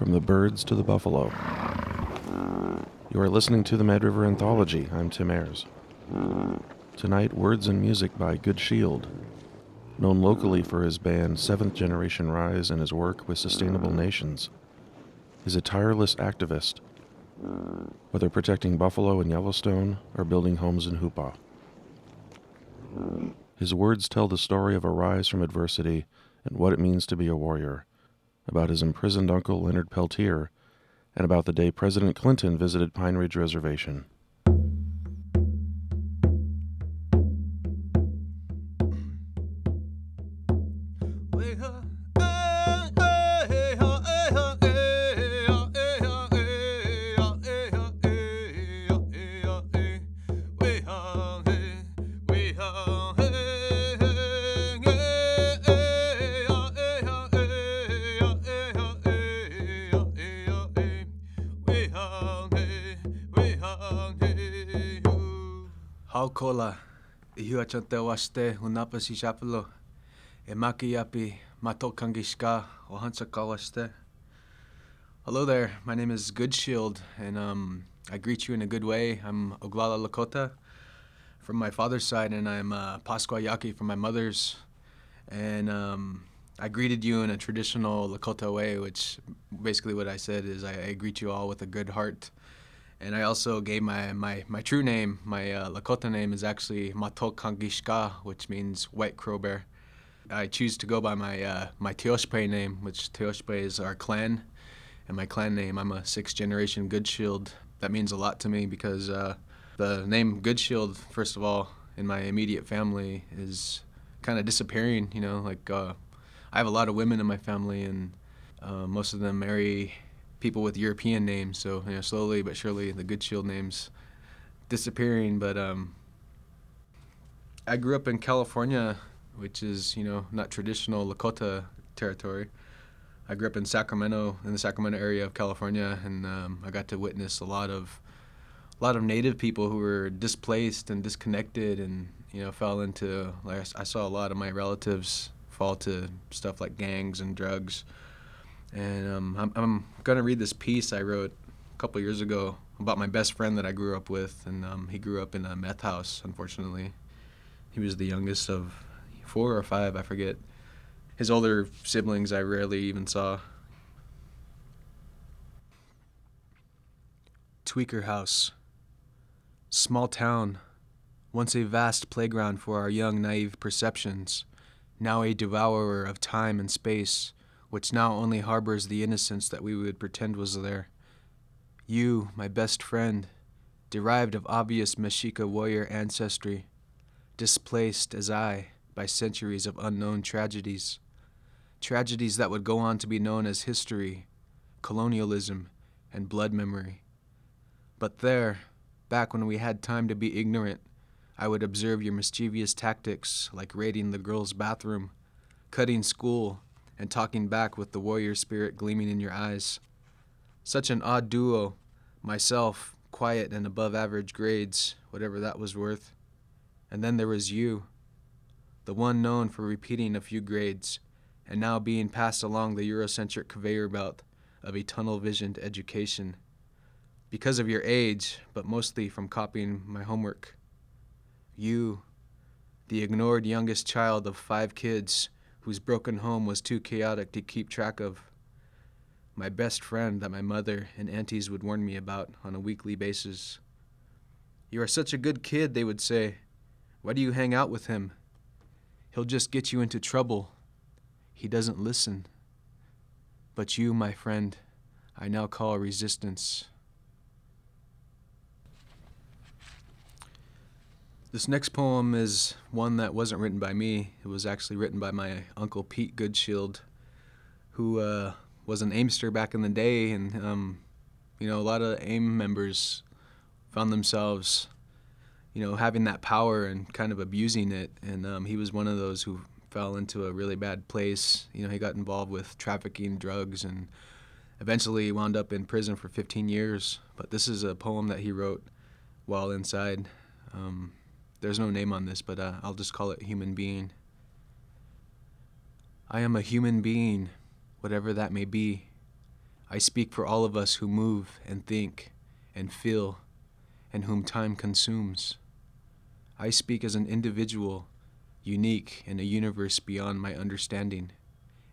From the birds to the buffalo. You are listening to the Mad River Anthology. I'm Tim Ayers. Tonight, words and music by Good Shield, known locally for his band Seventh Generation Rise and his work with Sustainable Nations. He's a tireless activist, whether protecting buffalo in Yellowstone or building homes in Hoopa. His words tell the story of a rise from adversity and what it means to be a warrior, about his imprisoned uncle Leonard Peltier, and about the day President Clinton visited Pine Ridge Reservation. Hello there, my name is Good Shield, and um, I greet you in a good way. I'm Oglala Lakota from my father's side, and I'm uh, Pascua Yaqui from my mother's. And um, I greeted you in a traditional Lakota way, which basically what I said is I, I greet you all with a good heart and I also gave my my, my true name, my uh, Lakota name is actually Matokangishka, which means white crow bear. I choose to go by my uh, my Teoshpe name, which Teoshpe is our clan, and my clan name. I'm a sixth generation Good Shield. That means a lot to me because uh, the name Good Shield, first of all, in my immediate family is kind of disappearing. You know, like uh, I have a lot of women in my family, and uh, most of them marry people with European names. So you know, slowly but surely, the Good Shield names disappearing. But um, I grew up in California, which is you know not traditional Lakota territory. I grew up in Sacramento, in the Sacramento area of California, and um, I got to witness a lot of a lot of Native people who were displaced and disconnected, and you know fell into like I saw a lot of my relatives fall to stuff like gangs and drugs and um, I'm, I'm gonna read this piece I wrote a couple years ago about my best friend that I grew up with, and um, he grew up in a meth house. Unfortunately, he was the youngest of four or five, I forget. His older siblings I rarely even saw. Tweaker House, small town, once a vast playground for our young naive perceptions, now a devourer of time and space which now only harbors the innocence that we would pretend was there. You, my best friend, derived of obvious Mexica warrior ancestry, displaced as I by centuries of unknown tragedies, tragedies that would go on to be known as history, colonialism, and blood memory. But there, back when we had time to be ignorant, I would observe your mischievous tactics like raiding the girls' bathroom, cutting school, and talking back with the warrior spirit gleaming in your eyes. Such an odd duo, myself, quiet and above average grades, whatever that was worth. And then there was you, the one known for repeating a few grades, and now being passed along the Eurocentric conveyor belt of a tunnel visioned education. Because of your age, but mostly from copying my homework. You, the ignored youngest child of five kids whose broken home was too chaotic to keep track of. My best friend that my mother and aunties would warn me about on a weekly basis. You are such a good kid, they would say. Why do you hang out with him? He'll just get you into trouble. He doesn't listen. But you, my friend, I now call resistance. This next poem is one that wasn't written by me. It was actually written by my uncle Pete Goodshield, who uh, was an Aimster back in the day, and um, you know a lot of AIM members found themselves, you know, having that power and kind of abusing it. And um, he was one of those who fell into a really bad place. You know, he got involved with trafficking, drugs, and eventually wound up in prison for 15 years. But this is a poem that he wrote while inside. Um, there's no name on this, but uh, I'll just call it human being. I am a human being, whatever that may be. I speak for all of us who move and think and feel and whom time consumes. I speak as an individual, unique in a universe beyond my understanding,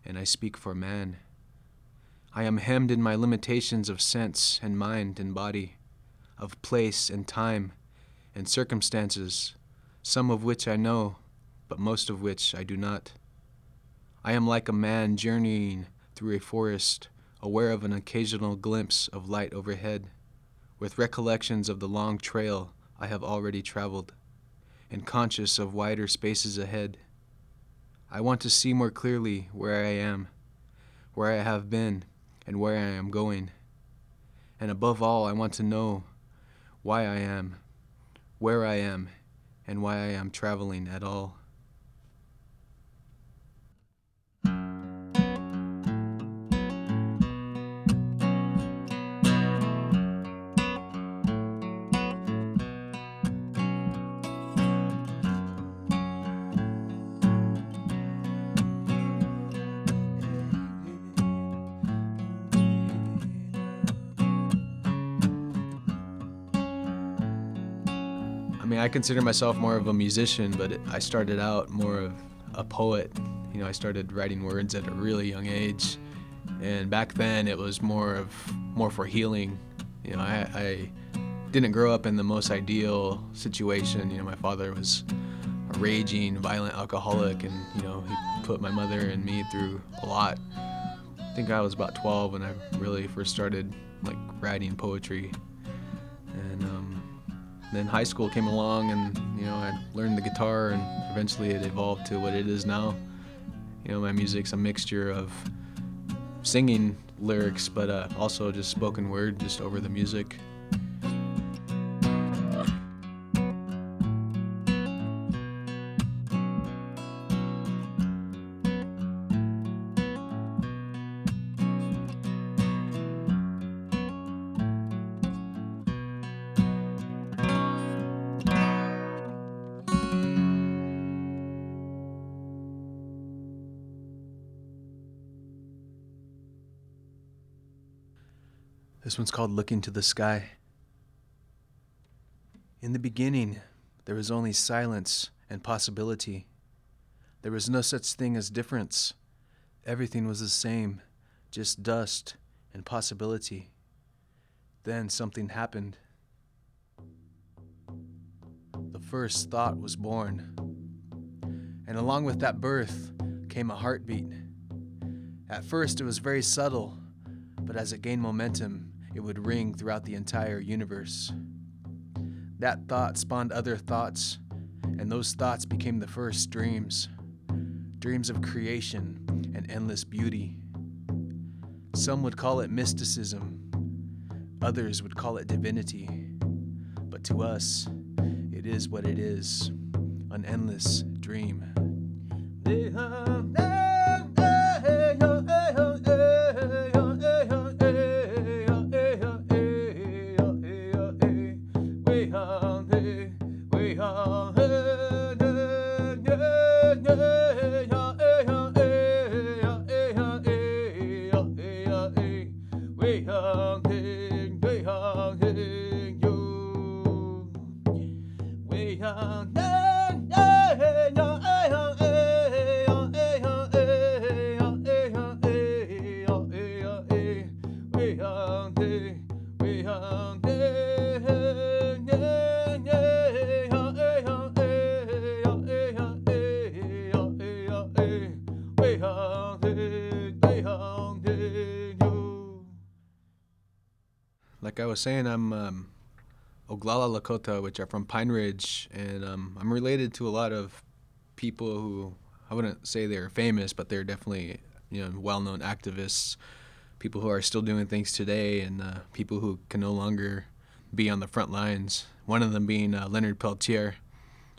and I speak for man. I am hemmed in my limitations of sense and mind and body, of place and time and circumstances, some of which I know, but most of which I do not. I am like a man journeying through a forest, aware of an occasional glimpse of light overhead, with recollections of the long trail I have already traveled, and conscious of wider spaces ahead. I want to see more clearly where I am, where I have been, and where I am going. And above all, I want to know why I am, where I am, and why I am traveling at all. Mean, I consider myself more of a musician, but I started out more of a poet. You know, I started writing words at a really young age, and back then it was more of more for healing. You know, I, I didn't grow up in the most ideal situation. You know, my father was a raging, violent alcoholic, and you know, he put my mother and me through a lot. I think I was about 12 when I really first started like writing poetry, and um, then high school came along and you know i learned the guitar and eventually it evolved to what it is now. You know my music's a mixture of singing lyrics but uh, also just spoken word just over the music This one's called Looking to the Sky. In the beginning, there was only silence and possibility. There was no such thing as difference. Everything was the same, just dust and possibility. Then something happened. The first thought was born. And along with that birth came a heartbeat. At first, it was very subtle, but as it gained momentum, it would ring throughout the entire universe. That thought spawned other thoughts, and those thoughts became the first dreams dreams of creation and endless beauty. Some would call it mysticism, others would call it divinity, but to us, it is what it is an endless dream. Like I was saying, I'm um, Oglala Lakota, which are from Pine Ridge, and um, I'm related to a lot of people who I wouldn't say they're famous, but they're definitely you know well-known activists, people who are still doing things today, and uh, people who can no longer be on the front lines. One of them being uh, Leonard Peltier,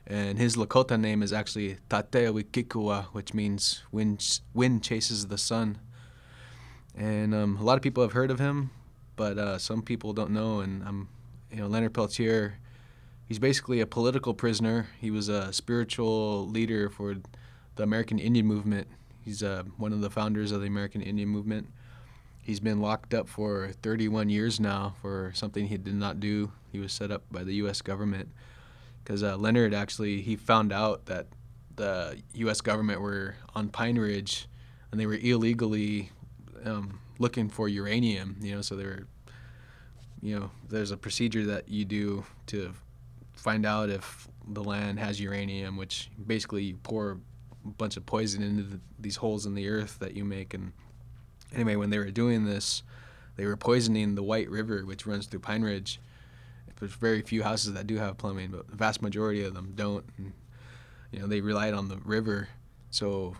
and his Lakota name is actually Tateawikikua, which means wind, wind chases the sun. And um, a lot of people have heard of him, but uh, some people don't know. And um, you know, Leonard Peltier, he's basically a political prisoner. He was a spiritual leader for the American Indian movement. He's uh, one of the founders of the American Indian movement. He's been locked up for 31 years now for something he did not do. He was set up by the U.S. government because uh, Leonard actually he found out that the U.S. government were on Pine Ridge and they were illegally um, looking for uranium. You know, so they were, you know, there's a procedure that you do to find out if the land has uranium, which basically you pour a bunch of poison into the, these holes in the earth that you make. And anyway, when they were doing this, they were poisoning the White River, which runs through Pine Ridge. There's very few houses that do have plumbing, but the vast majority of them don't. And, you know, they relied on the river, so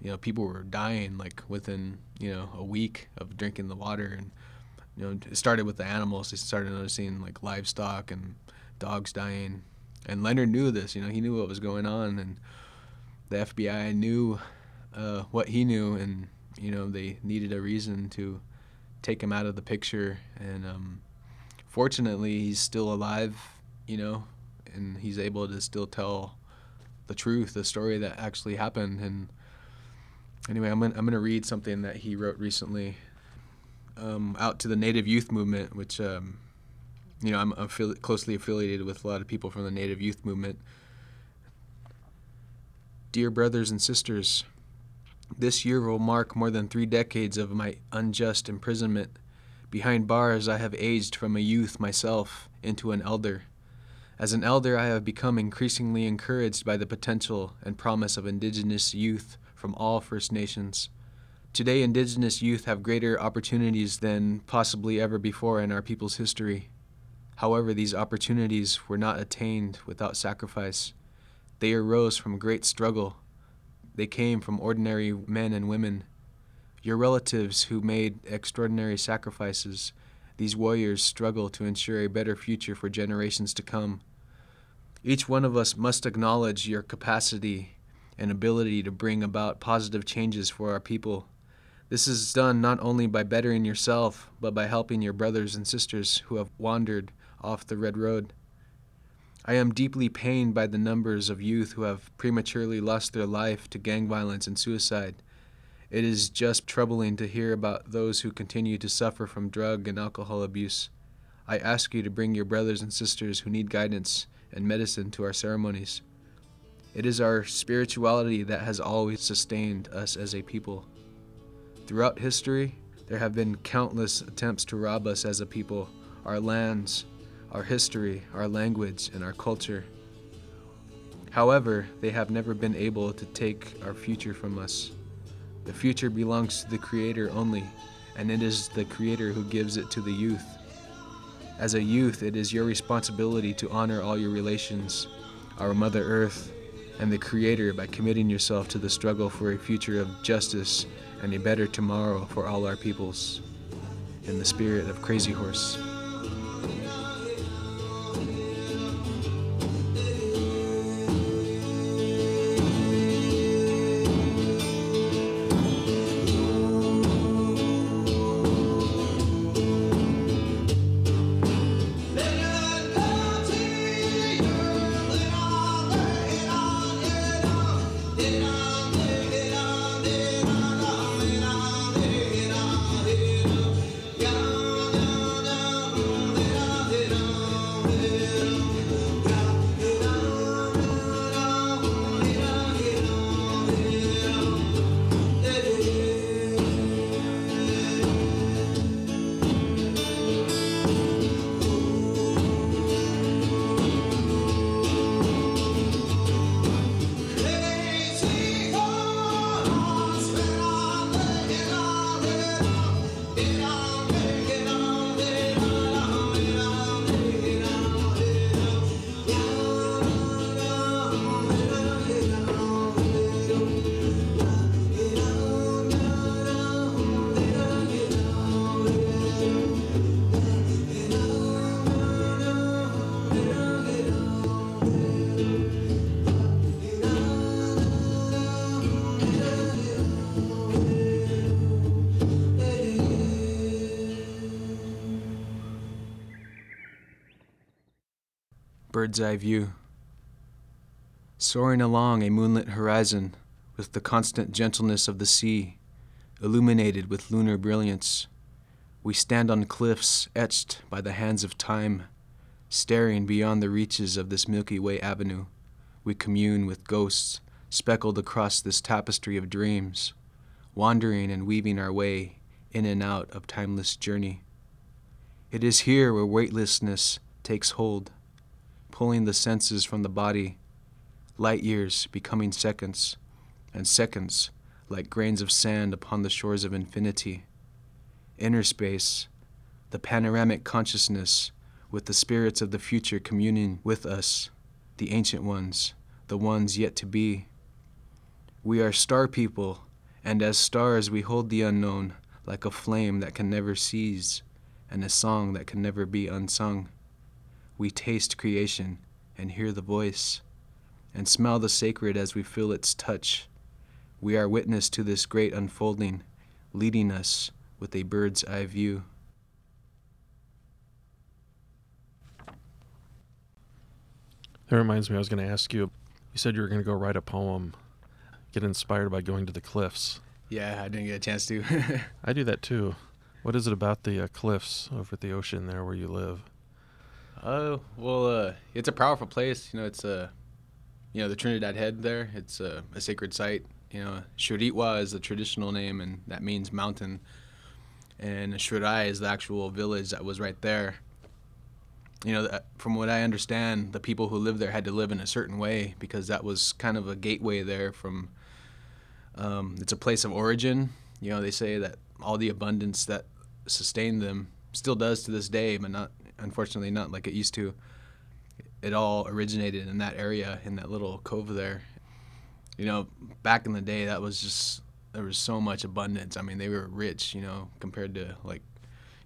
you know people were dying like within you know a week of drinking the water, and you know it started with the animals. They started noticing like livestock and dogs dying, and Leonard knew this. You know, he you know they needed a reason to take him out of the picture. And um, fortunately, he's still alive. You know, and he's able to still tell the truth, the story that actually happened. And anyway, I'm gonna, I'm gonna read something that he wrote recently um, out to the Native Youth Movement, which um, you know I'm closely affiliated with a lot of people from the Native Youth Movement. Dear brothers and sisters, this year will mark more than three decades of my unjust imprisonment. Behind bars, I have aged from a youth myself into an elder. As an elder, I have become increasingly encouraged by the potential and promise of Indigenous youth from all First Nations. Today, Indigenous youth have greater opportunities than possibly ever before in our people's history. However, these opportunities were not attained without sacrifice. They arose from great struggle. They came from ordinary men and women. Your relatives who made extraordinary sacrifices these warriors struggle to ensure a better future for generations to come. Each one of us must acknowledge your capacity and ability to bring about positive changes for our people. This is done not only by bettering yourself, but by helping your brothers and sisters who have wandered off the red road. I am deeply pained by the numbers of youth who have prematurely lost their life to gang violence and suicide. It is just troubling to hear about those who continue to suffer from drug and alcohol abuse. I ask you to bring your brothers and sisters who need guidance and medicine to our ceremonies. It is our spirituality that has always sustained us as a people. Throughout history, there have been countless attempts to rob us as a people, our lands, our history, our language, and our culture. However, they have never been able to take our future from us. The future belongs to the Creator only, and it is the Creator who gives it to the youth. As a youth, it is your responsibility to honor all your relations, our Mother Earth, and the Creator by committing yourself to the struggle for a future of justice and a better tomorrow for all our peoples. In the spirit of Crazy Horse. Bird's eye view. Soaring along a moonlit horizon with the constant gentleness of the sea, illuminated with lunar brilliance, We stand on cliffs etched by the hands of time, staring beyond the reaches of this Milky Way avenue. We commune with ghosts speckled across this tapestry of dreams, wandering and weaving our way in and out of timeless journey. It is here where weightlessness takes hold, pulling the senses from the body, light years becoming seconds, and seconds like grains of sand upon the shores of infinity. Inner space, the panoramic consciousness with the spirits of the future communing with us, the ancient ones, the ones yet to be. We are star people, and as stars we hold the unknown like a flame that can never cease and a song that can never be unsung. We taste creation and hear the voice and smell the sacred as we feel its touch. We are witness to this great unfolding, leading us with a bird's eye view. That reminds me, I was going to ask you. You said you were going to go write a poem, get inspired by going to the cliffs. Yeah, I didn't get a chance to. I do that too. What is it about the uh, cliffs over at the ocean there where you live? Oh well, uh, it's a powerful place. You know, it's a, uh, you know, the Trinidad Head there. It's a, a sacred site. You know, Shuritwa is the traditional name, and that means mountain. And Tsurai is the actual village that was right there. You know, from what I understand, the people who lived there had to live in a certain way because that was kind of a gateway there from um, it's a place of origin. You know, they say that all the abundance that sustained them still does to this day, but not unfortunately not like it used to. It all originated in that area, in that little cove there. You know, back in the day, that was just there was so much abundance. I mean, they were rich. You know, compared to like,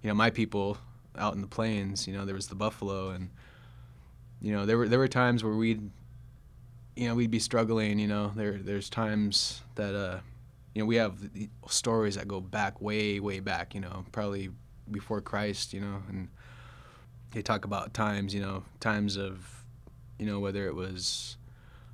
you know, my people out in the plains. You know, there was the buffalo, and you know, there were there were times where we'd you know, we'd be struggling. You know, there there's times that uh, you know, we have stories that go back way way back. You know, probably before Christ. You know, and they talk about times. You know, times of, you know, whether it was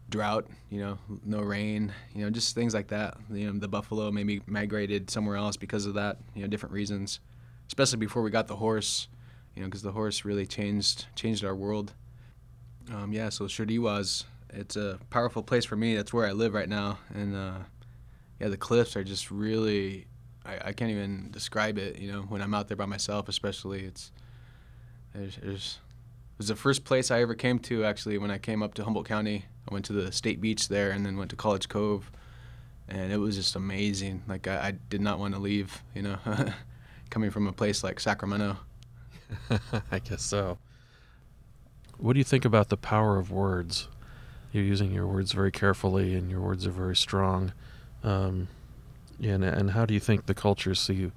drought, you know, no rain, you know, just things like that. You know, the buffalo maybe migrated somewhere else because of that. You know, different reasons, especially before we got the horse. You know, because the horse really changed changed our world. Um, yeah, so Shirdiwas it's a powerful place for me. That's where I live right now, and uh, yeah, the cliffs are just really. I, I can't even describe it. You know, when I'm out there by myself, especially, it's there's, there's it was the first place I ever came to actually when I came up to Humboldt County. I went to the state beach there and then went to College Cove, and it was just amazing. Like I, I did not want to leave. You know, coming from a place like Sacramento. I guess so. What do you think about the power of words? you're using your words very carefully, and your words are very strong. Um, and and how do you think the cultures see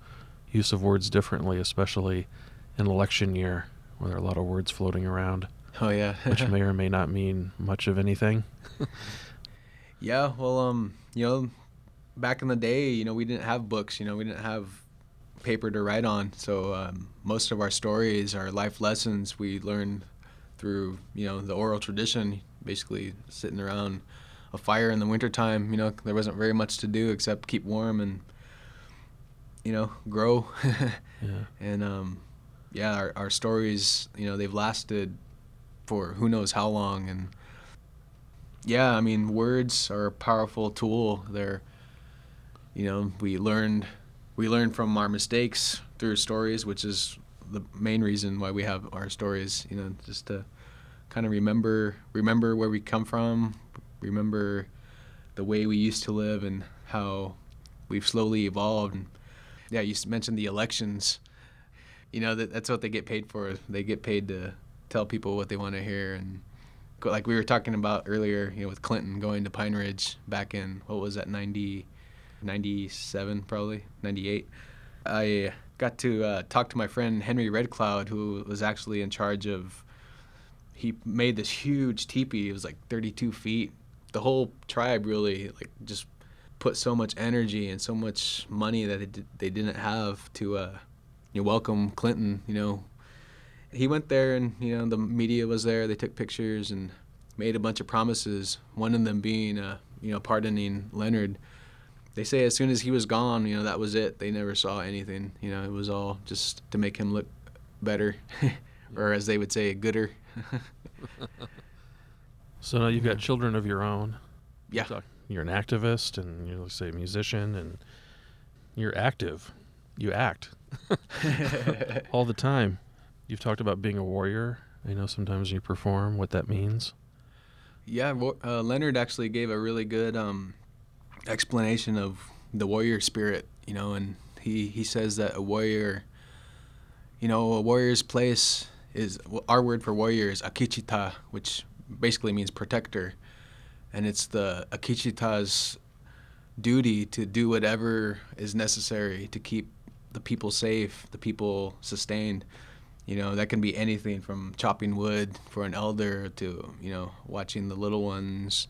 use of words differently, especially in election year, where there are a lot of words floating around? Oh yeah, which may or may not mean much of anything. yeah, well, um, you know, back in the day, you know, we didn't have books. You know, we didn't have paper to write on. So um, most of our stories, our life lessons, we learned through you know the oral tradition basically sitting around a fire in the wintertime. You know, there wasn't very much to do except keep warm and you know grow. yeah. And um, yeah, our, our stories, you know, they've lasted for who knows how long. And yeah, I mean, words are a powerful tool. They're, you know, we learned we learn from our mistakes through stories, which is the main reason why we have our stories. You know, just to kind of remember remember where we come from, remember the way we used to live and how we've slowly evolved. And yeah, you mentioned the elections. You know that that's what they get paid for. They get paid to tell people what they want to hear and like we were talking about earlier, you know, with Clinton going to Pine Ridge back in what was that 90 97 probably 98 i got to uh, talk to my friend henry red cloud who was actually in charge of he made this huge teepee. It was like 32 feet. The whole tribe really like just put so much energy and so much money that it, they didn't have to uh, you know, welcome Clinton. You know, he went there and you know the media was there. They took pictures and made a bunch of promises. One of them being uh, you know pardoning Leonard. they say as soon as he was gone, you know, that was it. They never saw anything. You know, it was all just to make him look better, or as they would say, gooder. so now you've got children of your own. Yeah. So you're an activist, and you're let's say a musician, and you're active. You act all the time. You've talked about being a warrior. I know sometimes you perform. What that means. Yeah, uh, Leonard actually gave a really good um, explanation of the warrior spirit, you know, and he, he says that a warrior, you know, a warrior's place is our word for warrior is akichita, which basically means protector, and it's the akichita's duty to do whatever is necessary to keep the people safe, the people sustained. You know, that can be anything from chopping wood for an elder to, you know, watching the little ones,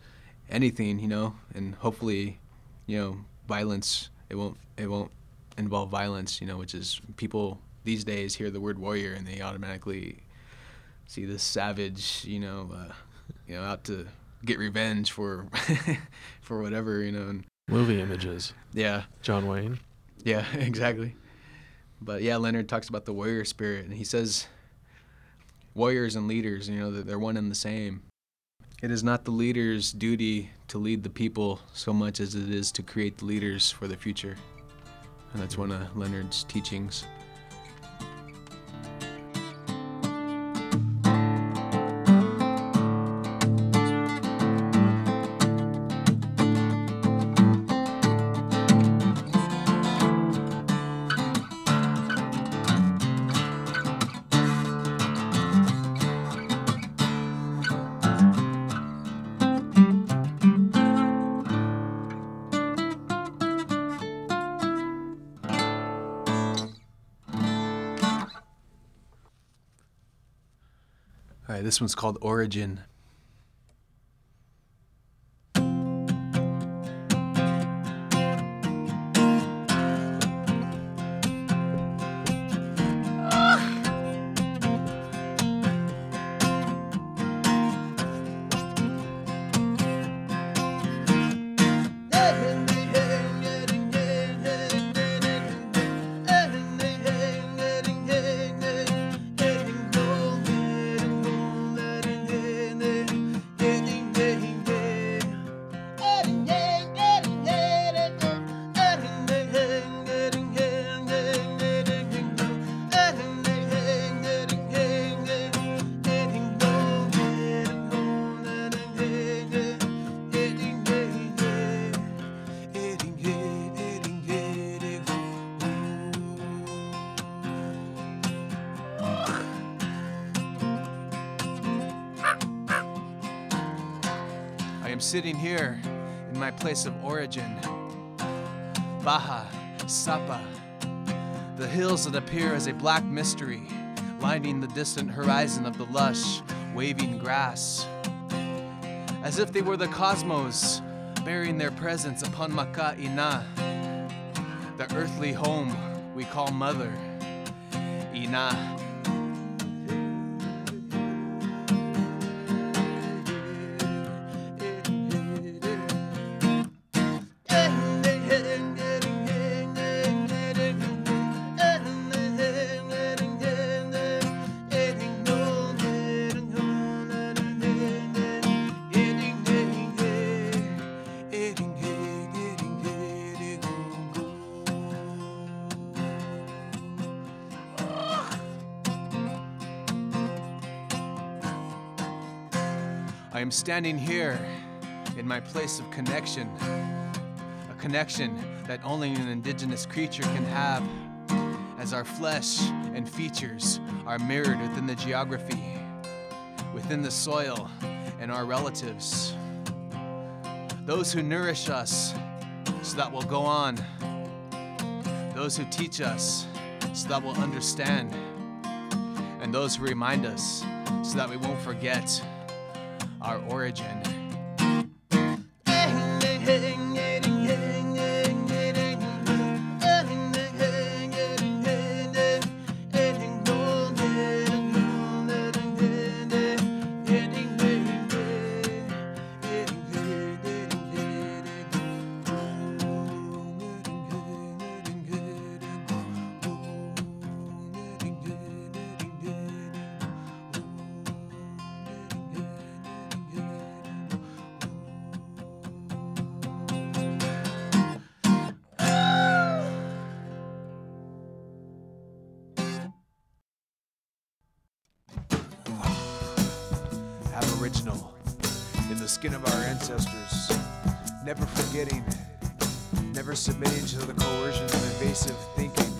anything, you know, and hopefully, you know, violence it won't it won't involve violence, you know, which is people these days hear the word warrior and they automatically see this savage, you know, uh, you know, out to get revenge for for whatever, you know. And, Movie images. Yeah. John Wayne. Yeah, exactly. But yeah, Leonard talks about the warrior spirit, and he says warriors and leaders, you know, they're one and the same. It is not the leader's duty to lead the people so much as it is to create the leaders for the future. And that's one of Leonard's teachings. All right, this one's called Origin. I am sitting here in my place of origin, Paha Sapa, the hills that appear as a black mystery, lining the distant horizon of the lush, waving grass. As if they were the cosmos, bearing their presence upon Maka'ina, the earthly home we call Mother, Ina. Am standing here in my place of connection, a connection that only an indigenous creature can have, as our flesh and features are mirrored within the geography, within the soil, and our relatives. Those who nourish us so that we'll go on, those who teach us so that we'll understand, and those who remind us so that we won't forget our origin. Skin of our ancestors, never forgetting, never submitting to the coercion of invasive thinking,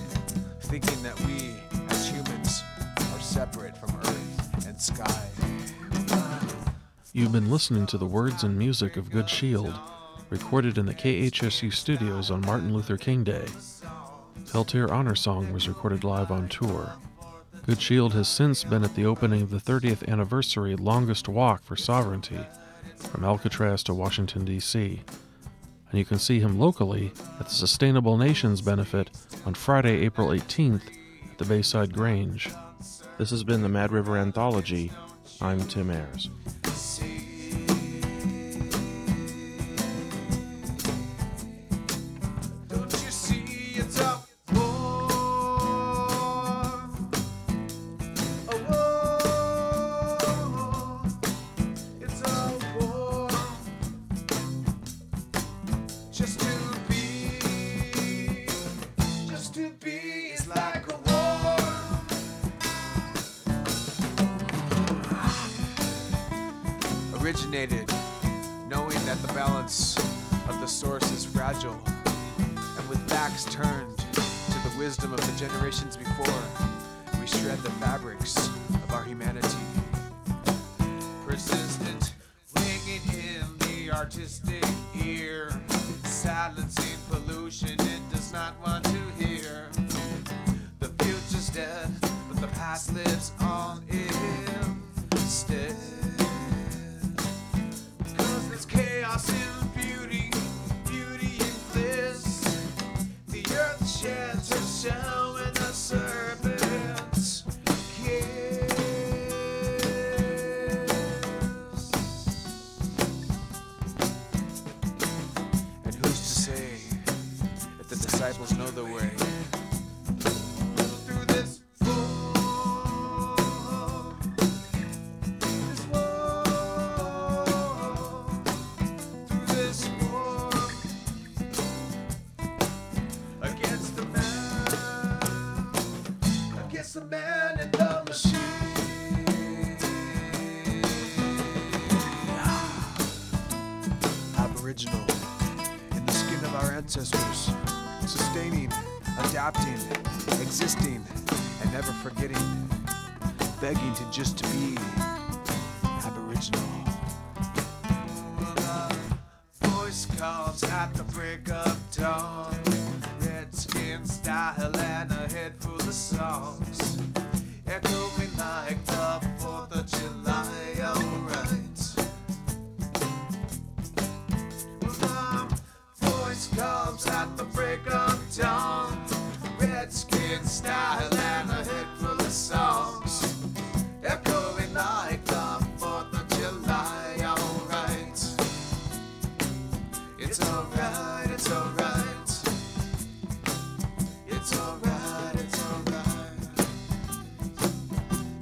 thinking that we, as humans, are separate from earth and sky. You've been listening to the words and music of Good Shield, recorded in the KHSU studios on Martin Luther King Day. Peltier Honor Song was recorded live on tour. Good Shield has since been at the opening of the 30th anniversary Longest Walk for Sovereignty from Alcatraz to Washington, D.C. And you can see him locally at the Sustainable Nations benefit on Friday, April 18th at the Bayside Grange. This has been the Mad River Anthology. I'm Tim Ayers. Originated knowing that the balance of the source is fragile and with backs turned to the wisdom of the generations before, we shred the fabrics of our humanity. Persistent, ringing in the artistic ear, silencing pollution it does not want to hear. The future's dead, but the past lives Redskin style and a head full of songs. Echoing like the 4th of July, alright, it's alright. It's alright, it's alright.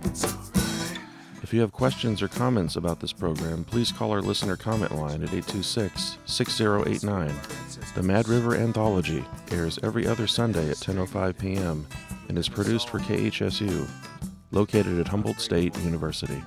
It's alright. If you have questions or comments about this program, please call our listener comment line at 826 6089. The Mad River Anthology airs every other Sunday at 10.05 p.m. and is produced for KHSU, located at Humboldt State University.